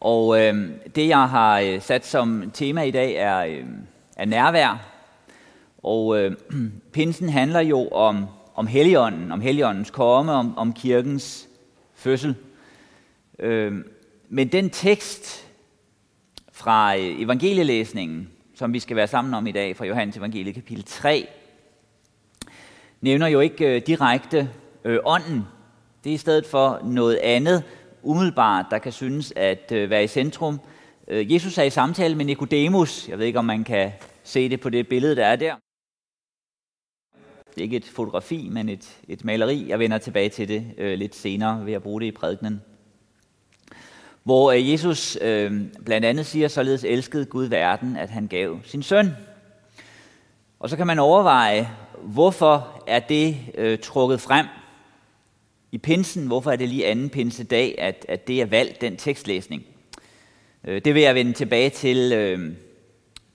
Og øh, det, jeg har øh, sat som tema i dag, er, øh, er nærvær. Og øh, pinsen handler jo om, om Helligånden, om Helligåndens komme, om, om kirkens fødsel. Øh, men den tekst fra øh, evangelielæsningen, som vi skal være sammen om i dag, fra Johannes evangelie kapitel 3, nævner jo ikke øh, direkte øh, ånden. Det er i stedet for noget andet, umiddelbart, der kan synes at øh, være i centrum. Øh, Jesus er i samtale med Nikodemus. Jeg ved ikke, om man kan se det på det billede, der er der. Det er ikke et fotografi, men et, et maleri. Jeg vender tilbage til det øh, lidt senere ved at bruge det i prædikenen. Hvor øh, Jesus øh, blandt andet siger, således elskede Gud verden, at han gav sin søn. Og så kan man overveje, hvorfor er det øh, trukket frem i pinsen, hvorfor er det lige anden pinsedag, at, at det er valgt, den tekstlæsning. Øh, det vil jeg vende tilbage til øh,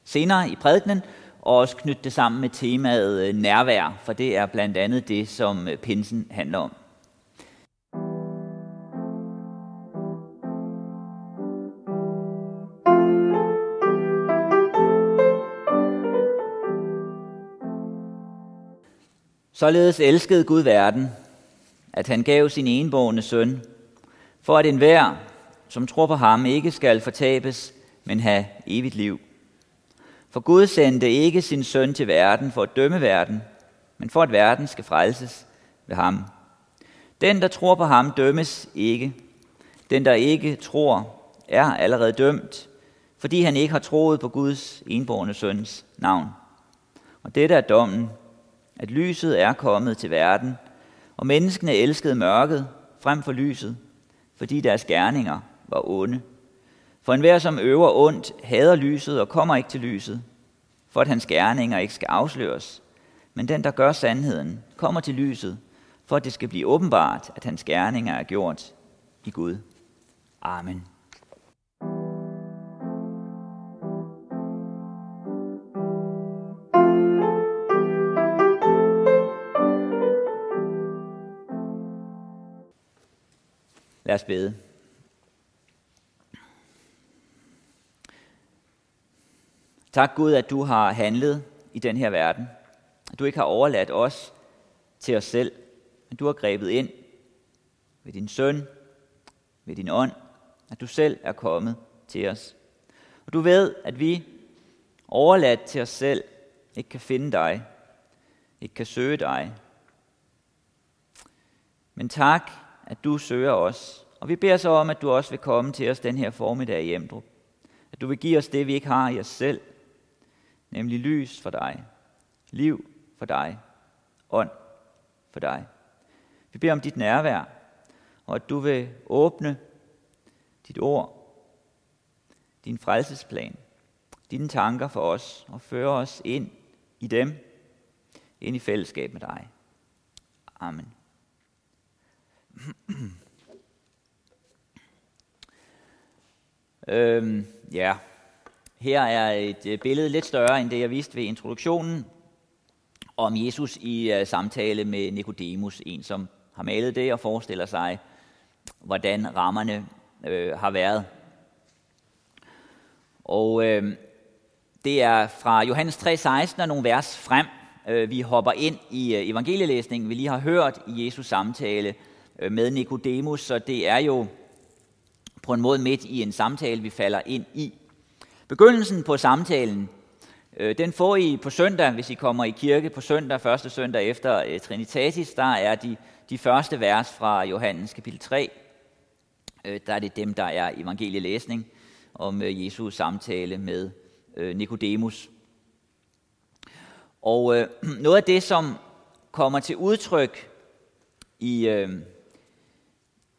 senere i prædikenen, og også knytte det sammen med temaet øh, nærvær, for det er blandt andet det, som øh, pinsen handler om. Således elskede Gud verden, at han gav sin enborgne søn, for at enhver, som tror på ham, ikke skal fortabes, men have evigt liv. For Gud sendte ikke sin søn til verden for at dømme verden, men for at verden skal frelses ved ham. Den, der tror på ham, dømmes ikke. Den, der ikke tror, er allerede dømt, fordi han ikke har troet på Guds enborne søns navn. Og dette er dommen, at lyset er kommet til verden, og menneskene elskede mørket frem for lyset, fordi deres gerninger var onde. For enhver, som øver ondt, hader lyset og kommer ikke til lyset, for at hans gerninger ikke skal afsløres. Men den, der gør sandheden, kommer til lyset, for at det skal blive åbenbart, at hans gerninger er gjort i Gud. Amen. Lad os bede. Tak Gud, at du har handlet i den her verden. At du ikke har overladt os til os selv, men du har grebet ind ved din søn, ved din ånd, at du selv er kommet til os. Og du ved, at vi overladt til os selv ikke kan finde dig, ikke kan søge dig. Men tak, at du søger os. Og vi beder så om, at du også vil komme til os den her formiddag i Emdrup. At du vil give os det, vi ikke har i os selv, nemlig lys for dig, liv for dig, ånd for dig. Vi beder om dit nærvær, og at du vil åbne dit ord, din frelsesplan, dine tanker for os, og føre os ind i dem, ind i fællesskab med dig. Amen. øhm, ja, her er et øh, billede lidt større end det, jeg viste ved introduktionen, om Jesus i uh, samtale med Nikodemus, en som har malet det og forestiller sig, hvordan rammerne øh, har været. Og øh, det er fra Johannes 3:16 og nogle vers frem. Øh, vi hopper ind i øh, evangelielæsningen, vi lige har hørt i Jesus samtale øh, med Nikodemus, så det er jo på en måde midt i en samtale, vi falder ind i. Begyndelsen på samtalen, øh, den får I på søndag, hvis I kommer i kirke på søndag, første søndag efter øh, Trinitatis. Der er de, de første vers fra Johannes kapitel 3. Øh, der er det dem, der er evangelielæsning om Jesus samtale med Nikodemus. Og noget af det, som kommer til udtryk i,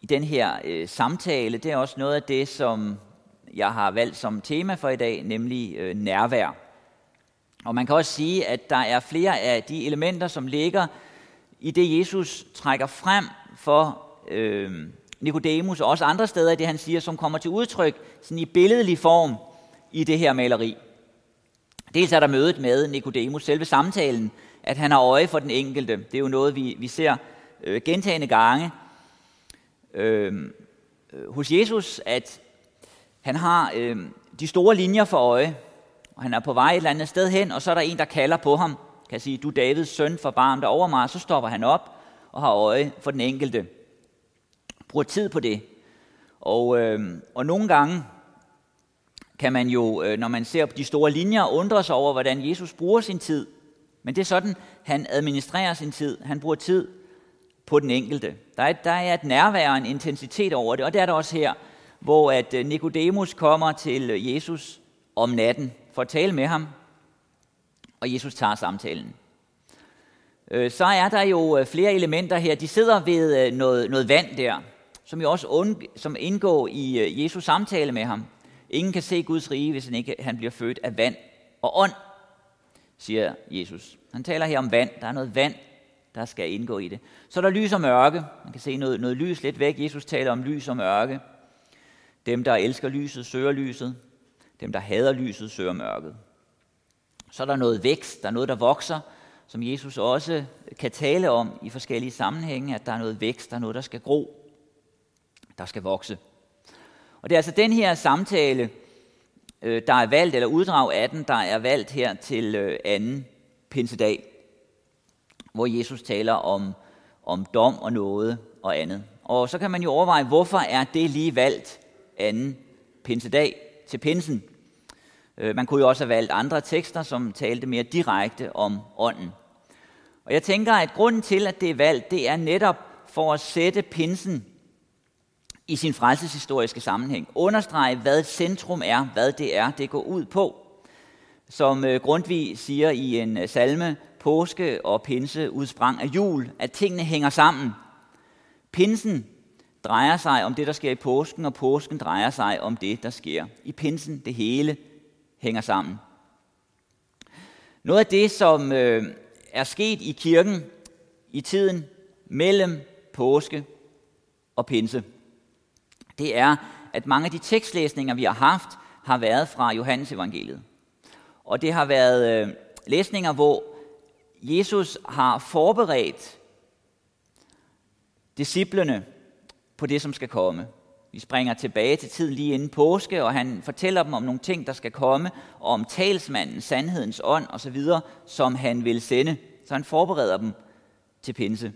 i den her øh, samtale, det er også noget af det, som jeg har valgt som tema for i dag, nemlig øh, nærvær. Og man kan også sige, at der er flere af de elementer, som ligger i det, Jesus trækker frem for øh, Nikodemus og også andre steder i det, han siger, som kommer til udtryk sådan i billedlig form i det her maleri. Dels er der mødet med Nikodemus, selve samtalen, at han har øje for den enkelte. Det er jo noget, vi, vi ser øh, gentagende gange Øhm, øh, hos Jesus, at han har øh, de store linjer for øje, og han er på vej et eller andet sted hen, og så er der en, der kalder på ham, kan sige, du Davids søn, barn der over mig, så stopper han op og har øje for den enkelte. Bruger tid på det. Og, øh, og nogle gange kan man jo, øh, når man ser på de store linjer, undre sig over, hvordan Jesus bruger sin tid. Men det er sådan, han administrerer sin tid. Han bruger tid på den enkelte. Der er, der er et nærvær og en intensitet over det, og det er der også her, hvor at øh, Nikodemus kommer til øh, Jesus om natten for at tale med ham, og Jesus tager samtalen. Øh, så er der jo flere elementer her. De sidder ved noget, noget vand der, som jo også und, som indgår i Jesus samtale med ham. Ingen kan se Guds rige, hvis han ikke han bliver født af vand og ånd, siger Jesus. Han taler her om vand. Der er noget vand, der skal indgå i det. Så er der lys og mørke. Man kan se noget, noget lys lidt væk. Jesus taler om lys og mørke. Dem, der elsker lyset, søger lyset. Dem, der hader lyset, søger mørket. Så er der noget vækst, der er noget, der vokser, som Jesus også kan tale om i forskellige sammenhænge, at der er noget vækst, der er noget, der skal gro, der skal vokse. Og det er altså den her samtale, øh, der er valgt, eller uddrag af den, der er valgt her til øh, anden pinsedag, hvor Jesus taler om, om dom og noget og andet. Og så kan man jo overveje, hvorfor er det lige valgt anden pinsedag til pinsen? Øh, man kunne jo også have valgt andre tekster, som talte mere direkte om ånden. Og jeg tænker, at grunden til, at det er valgt, det er netop for at sætte pinsen i sin frelseshistoriske sammenhæng. Understrege, hvad centrum er, hvad det er, det går ud på. Som øh, Grundtvig siger i en øh, salme, påske og pinse udsprang af jul, at tingene hænger sammen. Pinsen drejer sig om det, der sker i påsken, og påsken drejer sig om det, der sker i pinsen. Det hele hænger sammen. Noget af det, som øh, er sket i kirken i tiden mellem påske og pinse, det er, at mange af de tekstlæsninger, vi har haft, har været fra Johannes evangeliet. Og det har været øh, læsninger, hvor Jesus har forberedt disciplene på det, som skal komme. Vi springer tilbage til tiden lige inden påske, og han fortæller dem om nogle ting, der skal komme, og om talsmanden, sandhedens ånd osv., som han vil sende. Så han forbereder dem til pinse.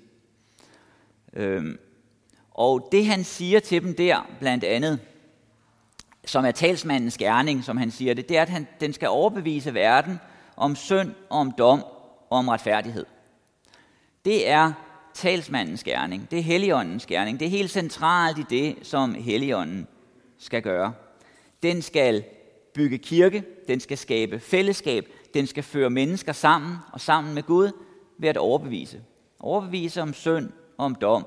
Øhm, og det han siger til dem der, blandt andet, som er talsmandens gerning, som han siger det, det er, at han, den skal overbevise verden om synd, om dom og om retfærdighed. Det er talsmandens gerning, det er Helligåndens gerning. Det er helt centralt i det, som Helligånden skal gøre. Den skal bygge kirke, den skal skabe fællesskab, den skal føre mennesker sammen og sammen med Gud ved at overbevise. Overbevise om synd, om dom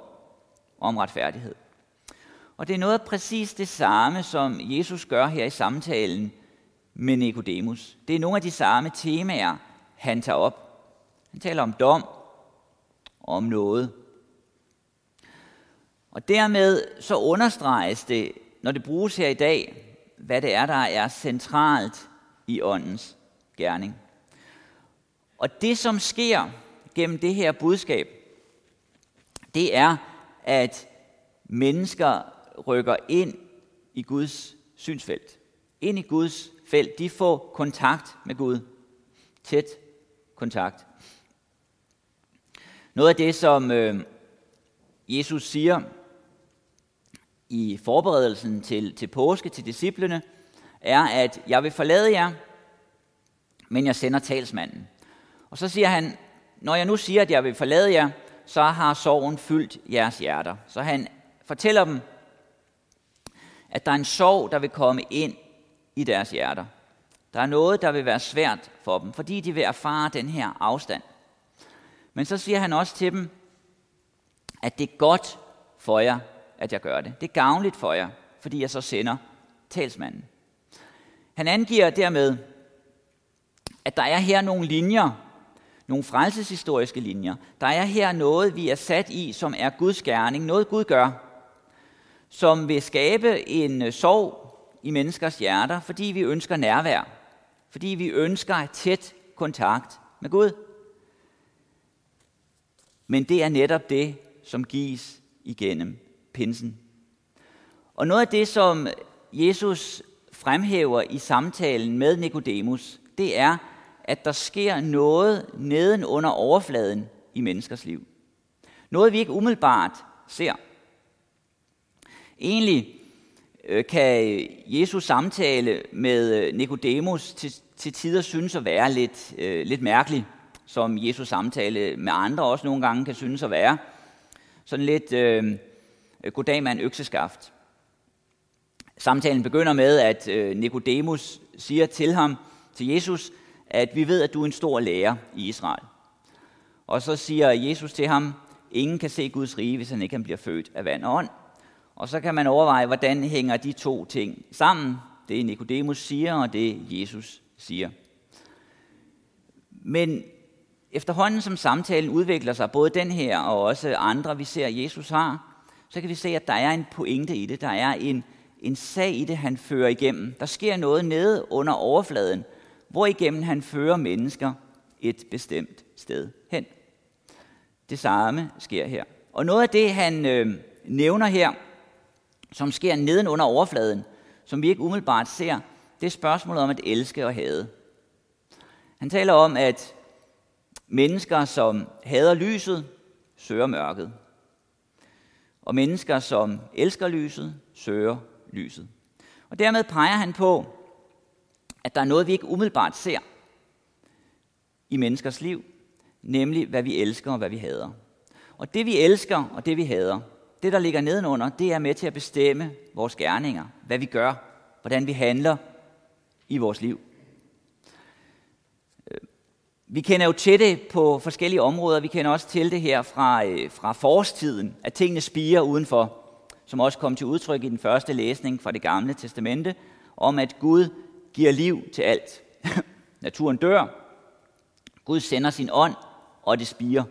og om retfærdighed. Og det er noget præcis det samme, som Jesus gør her i samtalen med Nikodemus. Det er nogle af de samme temaer, han tager op. Han taler om dom og om noget. Og dermed så understreges det, når det bruges her i dag, hvad det er, der er centralt i åndens gerning. Og det, som sker gennem det her budskab, det er, at mennesker rykker ind i Guds synsfelt. Ind i Guds felt. De får kontakt med Gud. Tæt kontakt. Noget af det, som øh, Jesus siger i forberedelsen til, til påske til disciplene, er, at jeg vil forlade jer, men jeg sender talsmanden. Og så siger han, når jeg nu siger, at jeg vil forlade jer, så har sorgen fyldt jeres hjerter. Så han fortæller dem, at der er en sorg, der vil komme ind i deres hjerter. Der er noget, der vil være svært for dem, fordi de vil erfare den her afstand. Men så siger han også til dem, at det er godt for jer, at jeg gør det. Det er gavnligt for jer, fordi jeg så sender talsmanden. Han angiver dermed, at der er her nogle linjer, nogle frelseshistoriske linjer. Der er her noget, vi er sat i, som er Guds gerning, noget Gud gør, som vil skabe en øh, sorg i menneskers hjerter, fordi vi ønsker nærvær, fordi vi ønsker tæt kontakt med Gud. Men det er netop det, som gives igennem pinsen. Og noget af det, som Jesus fremhæver i samtalen med Nikodemus, det er, at der sker noget neden under overfladen i menneskers liv. Noget, vi ikke umiddelbart ser. Egentlig øh, kan Jesus samtale med øh, Nikodemus til, til tider synes at være lidt, øh, lidt mærkelig, som Jesus samtale med andre også nogle gange kan synes at være. Sådan lidt øh, goddag med en økseskaft. Samtalen begynder med, at øh, Nikodemus siger til ham, til Jesus, at vi ved, at du er en stor lærer i Israel. Og så siger Jesus til ham, ingen kan se Guds rige, hvis han ikke kan bliver født af vand og ånd. Og så kan man overveje, hvordan hænger de to ting sammen. Det Nikodemus siger, og det Jesus siger. Men efterhånden som samtalen udvikler sig, både den her og også andre, vi ser, Jesus har, så kan vi se, at der er en pointe i det. Der er en, en sag i det, han fører igennem. Der sker noget nede under overfladen, hvor igennem han fører mennesker et bestemt sted hen. Det samme sker her. Og noget af det, han øh, nævner her, som sker neden under overfladen, som vi ikke umiddelbart ser, det er spørgsmålet om at elske og hade. Han taler om, at mennesker, som hader lyset, søger mørket. Og mennesker, som elsker lyset, søger lyset. Og dermed peger han på, at der er noget, vi ikke umiddelbart ser i menneskers liv, nemlig hvad vi elsker og hvad vi hader. Og det vi elsker og det vi hader, det der ligger nedenunder, det er med til at bestemme vores gerninger, hvad vi gør, hvordan vi handler i vores liv. Øh, vi kender jo til det på forskellige områder. Vi kender også til det her fra, øh, fra forårstiden, at tingene spiger udenfor, som også kom til udtryk i den første læsning fra det gamle testamente, om at Gud giver liv til alt. Naturen dør, Gud sender sin ånd, og det spiger.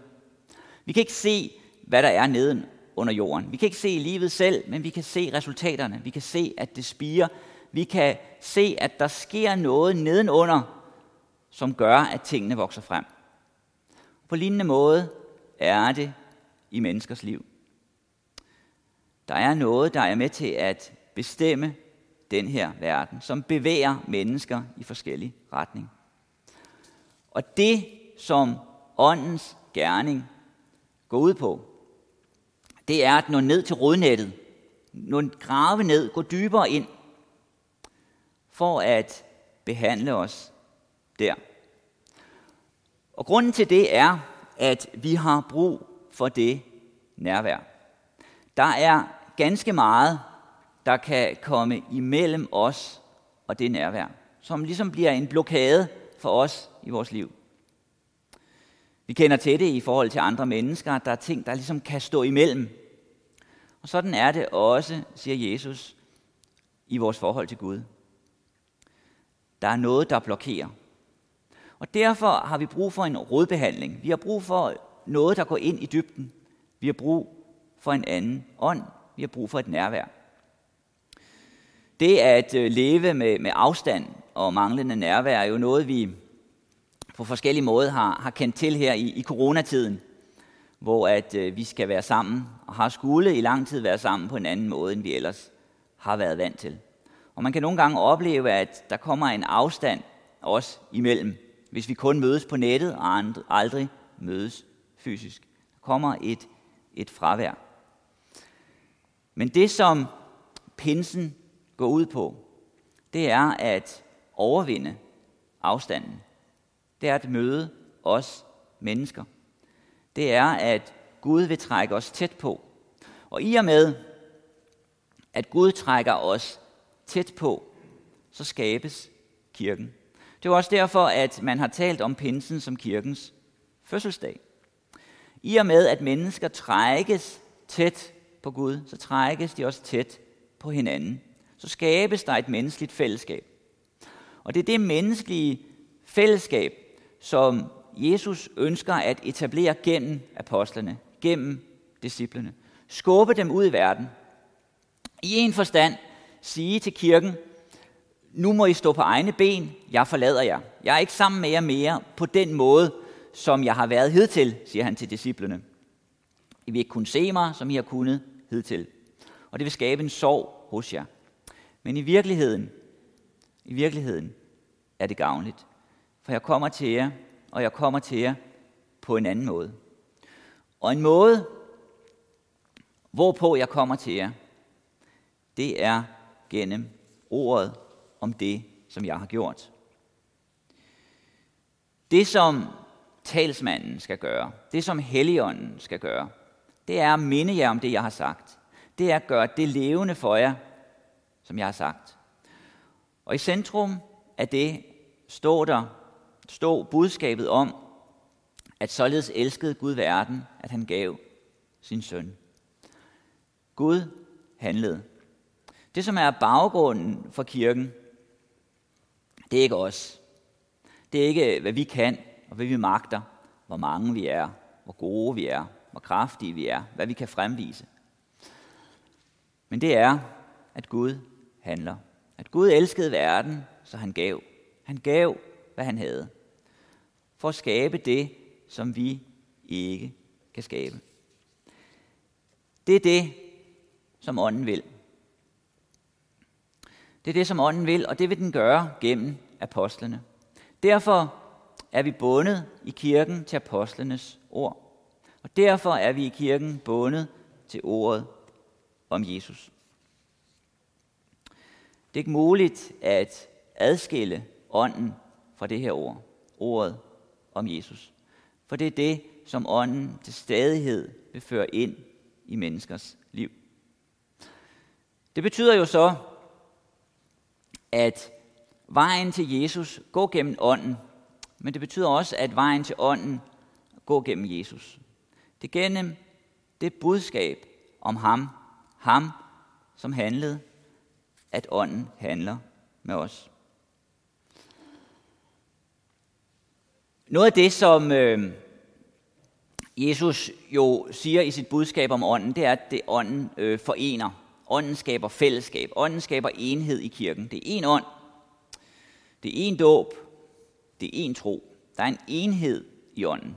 Vi kan ikke se, hvad der er neden under jorden. Vi kan ikke se livet selv, men vi kan se resultaterne. Vi kan se, at det spiger. Vi kan se, at der sker noget nedenunder, som gør, at tingene vokser frem. På lignende måde er det i menneskers liv. Der er noget, der er med til at bestemme den her verden, som bevæger mennesker i forskellige retning. Og det, som åndens gerning går ud på, det er at nå ned til rodnettet, nå grave ned, gå dybere ind, for at behandle os der. Og grunden til det er, at vi har brug for det nærvær. Der er ganske meget, der kan komme imellem os og det nærvær, som ligesom bliver en blokade for os i vores liv. Vi kender til det i forhold til andre mennesker, der er ting, der ligesom kan stå imellem. Og sådan er det også, siger Jesus, i vores forhold til Gud. Der er noget, der blokerer. Og derfor har vi brug for en rådbehandling. Vi har brug for noget, der går ind i dybden. Vi har brug for en anden ånd. Vi har brug for et nærvær. Det at øh, leve med, med afstand og manglende nærvær er jo noget, vi på forskellige måder har, har kendt til her i, i coronatiden, hvor at øh, vi skal være sammen og har skulle i lang tid være sammen på en anden måde, end vi ellers har været vant til. Og man kan nogle gange opleve, at der kommer en afstand også imellem, hvis vi kun mødes på nettet og aldrig mødes fysisk. Der kommer et, et fravær. Men det, som pinsen går ud på, det er at overvinde afstanden. Det er at møde os mennesker. Det er, at Gud vil trække os tæt på. Og i og med, at Gud trækker os tæt på, så skabes kirken. Det er også derfor, at man har talt om pinsen som kirkens fødselsdag. I og med, at mennesker trækkes tæt på Gud, så trækkes de også tæt på hinanden. Så skabes der et menneskeligt fællesskab. Og det er det menneskelige fællesskab, som Jesus ønsker at etablere gennem apostlene, gennem disciplene. Skubbe dem ud i verden. I en forstand sige til kirken, nu må I stå på egne ben, jeg forlader jer. Jeg er ikke sammen med jer mere på den måde, som jeg har været hidtil, siger han til disciplene. I vil ikke kunne se mig, som I har kunnet hidtil. Og det vil skabe en sorg hos jer. Men i virkeligheden, i virkeligheden er det gavnligt. For jeg kommer til jer, og jeg kommer til jer på en anden måde. Og en måde, hvorpå jeg kommer til jer, det er gennem ordet om det, som jeg har gjort. Det, som talsmanden skal gøre, det som Helligånden skal gøre, det er at minde jer om det, jeg har sagt. Det er at gøre det levende for jer, som jeg har sagt. Og i centrum af det står der stå budskabet om, at således elskede Gud verden, at han gav sin søn. Gud handlede. Det, som er baggrunden for kirken, det er ikke os. Det er ikke, hvad vi kan og hvad vi magter, hvor mange vi er, hvor gode vi er, hvor kraftige vi er, hvad vi kan fremvise. Men det er, at Gud handler. At Gud elskede verden, så han gav. Han gav, hvad han havde. For at skabe det, som vi ikke kan skabe. Det er det, som ånden vil. Det er det, som ånden vil, og det vil den gøre gennem apostlene. Derfor er vi bundet i kirken til apostlenes ord. Og derfor er vi i kirken bundet til ordet om Jesus. Det er ikke muligt at adskille ånden fra det her ord, ordet om Jesus. For det er det, som ånden til stadighed vil føre ind i menneskers liv. Det betyder jo så, at vejen til Jesus går gennem ånden, men det betyder også, at vejen til ånden går gennem Jesus. Det er gennem det budskab om ham, ham som handlede, at ånden handler med os. Noget af det, som øh, Jesus jo siger i sit budskab om ånden, det er, at det ånden øh, forener. Ånden skaber fællesskab. Ånden skaber enhed i kirken. Det er én ånd. Det er én dåb. Det er én tro. Der er en enhed i ånden.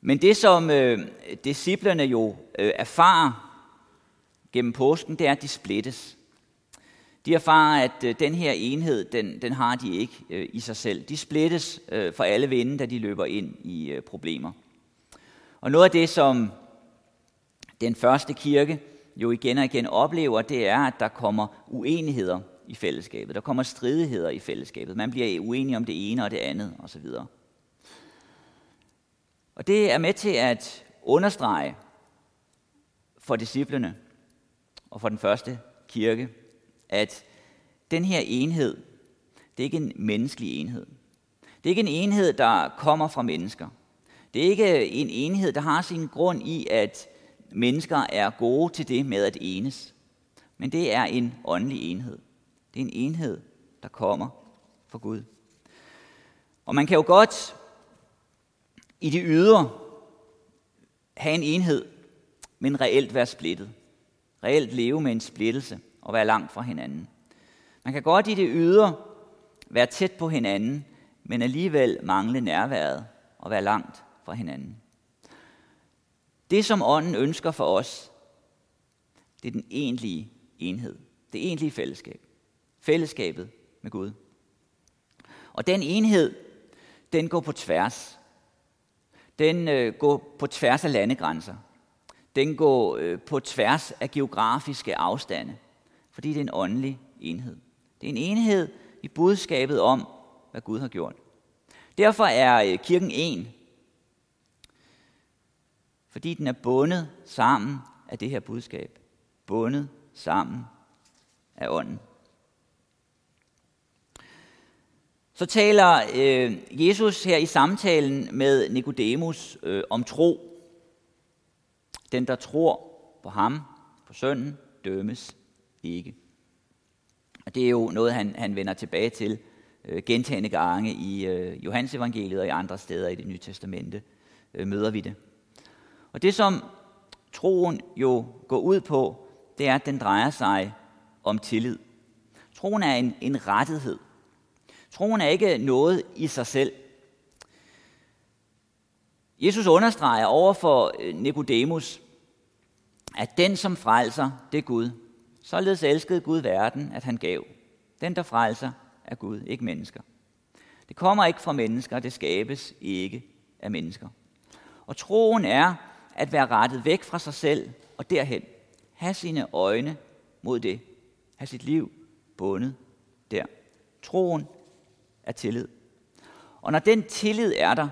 Men det, som øh, disciplerne jo øh, erfarer gennem påsken, det er, at de splittes. De erfarer, at øh, den her enhed, den, den har de ikke øh, i sig selv. De splittes øh, for alle vinde, da de løber ind i øh, problemer. Og noget af det, som den første kirke jo igen og igen oplever, det er, at der kommer uenigheder i fællesskabet. Der kommer stridigheder i fællesskabet. Man bliver uenig om det ene og det andet osv. Og det er med til at understrege for disciplene og for den første kirke, at den her enhed, det er ikke en menneskelig enhed. Det er ikke en enhed, der kommer fra mennesker. Det er ikke en enhed, der har sin grund i, at mennesker er gode til det med at enes. Men det er en åndelig enhed. Det er en enhed, der kommer fra Gud. Og man kan jo godt i det ydre have en enhed, men reelt være splittet. Reelt leve med en splittelse og være langt fra hinanden. Man kan godt i det ydre være tæt på hinanden, men alligevel mangle nærværet og være langt fra hinanden. Det, som ånden ønsker for os, det er den egentlige enhed. Det egentlige fællesskab. Fællesskabet med Gud. Og den enhed, den går på tværs. Den øh, går på tværs af landegrænser. Den går øh, på tværs af geografiske afstande, fordi det er en åndelig enhed. Det er en enhed i budskabet om, hvad Gud har gjort. Derfor er øh, kirken en, fordi den er bundet sammen af det her budskab. Bundet sammen af ånden. Så taler øh, Jesus her i samtalen med Nikodemus øh, om tro. Den, der tror på ham, på sønnen, dømmes ikke. Og det er jo noget, han, han vender tilbage til øh, gentagende gange i øh, Johannes evangeliet og i andre steder i det nye testamente øh, møder vi det. Og det, som troen jo går ud på, det er, at den drejer sig om tillid. Troen er en, en rettighed. Troen er ikke noget i sig selv. Jesus understreger over for øh, Nikodemus, at den, som frelser, det er Gud. Således elskede Gud verden, at han gav. Den, der frelser, er Gud, ikke mennesker. Det kommer ikke fra mennesker, det skabes ikke af mennesker. Og troen er at være rettet væk fra sig selv og derhen. Have sine øjne mod det. Have sit liv bundet der. Troen er tillid. Og når den tillid er der,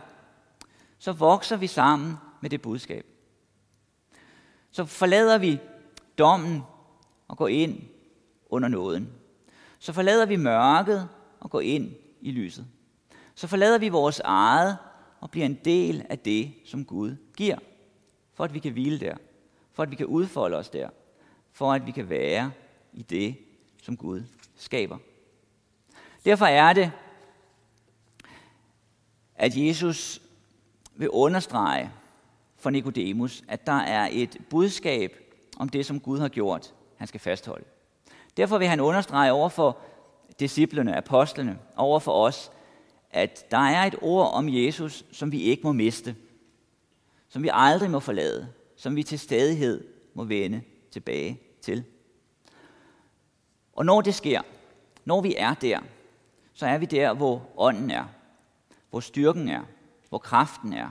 så vokser vi sammen med det budskab. Så forlader vi dommen og går ind under nåden. Så forlader vi mørket og går ind i lyset. Så forlader vi vores eget og bliver en del af det, som Gud giver, for at vi kan hvile der, for at vi kan udfolde os der, for at vi kan være i det, som Gud skaber. Derfor er det, at Jesus vil understrege for Nikodemus, at der er et budskab om det, som Gud har gjort, han skal fastholde. Derfor vil han understrege over for disciplene, apostlene, over for os, at der er et ord om Jesus, som vi ikke må miste, som vi aldrig må forlade, som vi til stadighed må vende tilbage til. Og når det sker, når vi er der, så er vi der, hvor ånden er, hvor styrken er, hvor kraften er,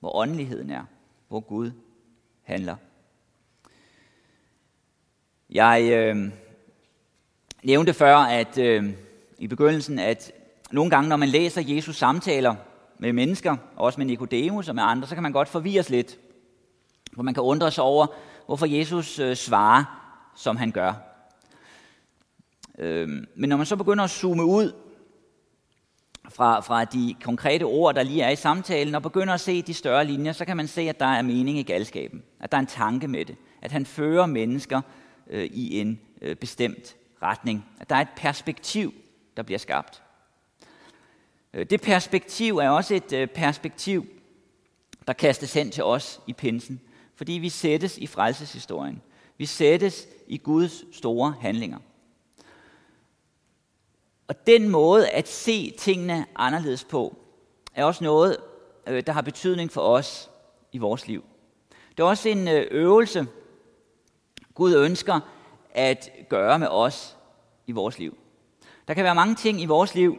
hvor åndeligheden er, hvor Gud handler. Jeg øh, nævnte før, at øh, i begyndelsen, at nogle gange, når man læser Jesus samtaler med mennesker, også med Nikodemus og med andre, så kan man godt forvirres lidt. For man kan undre sig over, hvorfor Jesus øh, svarer, som han gør. Øh, men når man så begynder at zoome ud fra, fra de konkrete ord, der lige er i samtalen, og begynder at se de større linjer, så kan man se, at der er mening i galskaben. At der er en tanke med det. At han fører mennesker øh, i en øh, bestemt retning. At der er et perspektiv, der bliver skabt. Øh, det perspektiv er også et øh, perspektiv, der kastes hen til os i pinsen, fordi vi sættes i frelseshistorien. Vi sættes i Guds store handlinger. Og den måde at se tingene anderledes på, er også noget, øh, der har betydning for os i vores liv. Det er også en øh, øvelse, Gud ønsker at gøre med os i vores liv. Der kan være mange ting i vores liv,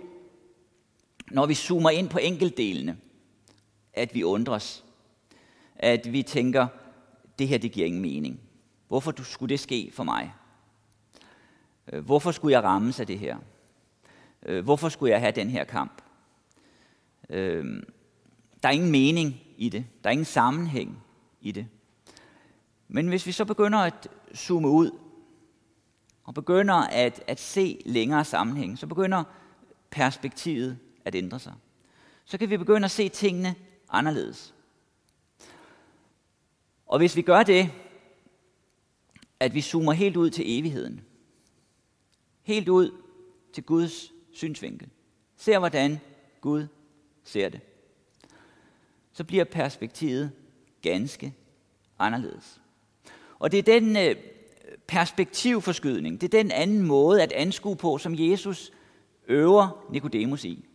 når vi zoomer ind på enkeltdelene, at vi undres. At vi tænker, det her det giver ingen mening. Hvorfor skulle det ske for mig? Øh, hvorfor skulle jeg rammes af det her? Øh, hvorfor skulle jeg have den her kamp? Øh, der er ingen mening i det. Der er ingen sammenhæng i det. Men hvis vi så begynder at zoome ud, og begynder at, at se længere sammenhæng, så begynder perspektivet at ændre sig. Så kan vi begynde at se tingene anderledes. Og hvis vi gør det, at vi zoomer helt ud til evigheden, helt ud til Guds synsvinkel, ser hvordan Gud ser det, så bliver perspektivet ganske anderledes. Og det er den øh, perspektivforskydning, det er den anden måde at anskue på, som Jesus øver Nikodemus i.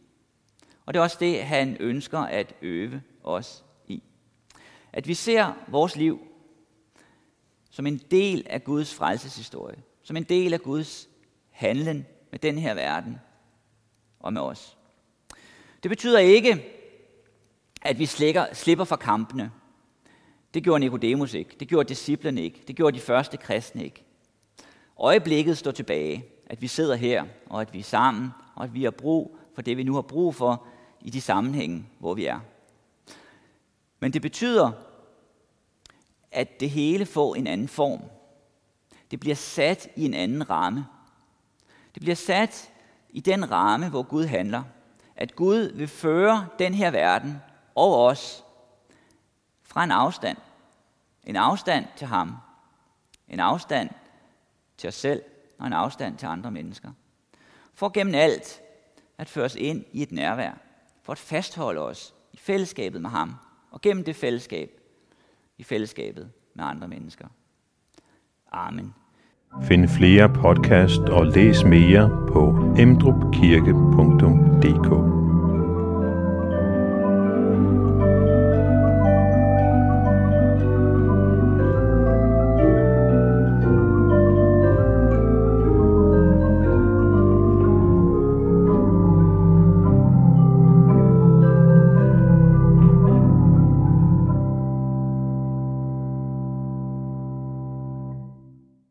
Og det er også det, han ønsker at øve os i. At vi ser vores liv som en del af Guds frelseshistorie. Som en del af Guds handlen med den her verden og med os. Det betyder ikke, at vi slikker, slipper fra kampene. Det gjorde Nikodemus ikke. Det gjorde disciplene ikke. Det gjorde de første kristne ikke. Øjeblikket står tilbage, at vi sidder her, og at vi er sammen, og at vi har brug for det, vi nu har brug for i de sammenhænge, hvor vi er. Men det betyder, at det hele får en anden form. Det bliver sat i en anden ramme. Det bliver sat i den ramme, hvor Gud handler. At Gud vil føre den her verden og os fra en afstand. En afstand til ham. En afstand til os selv og en afstand til andre mennesker. For gennem alt at føre os ind i et nærvær. For at fastholde os i fællesskabet med ham. Og gennem det fællesskab i fællesskabet med andre mennesker. Amen. Find flere podcast og læs mere på emdrupkirke.dk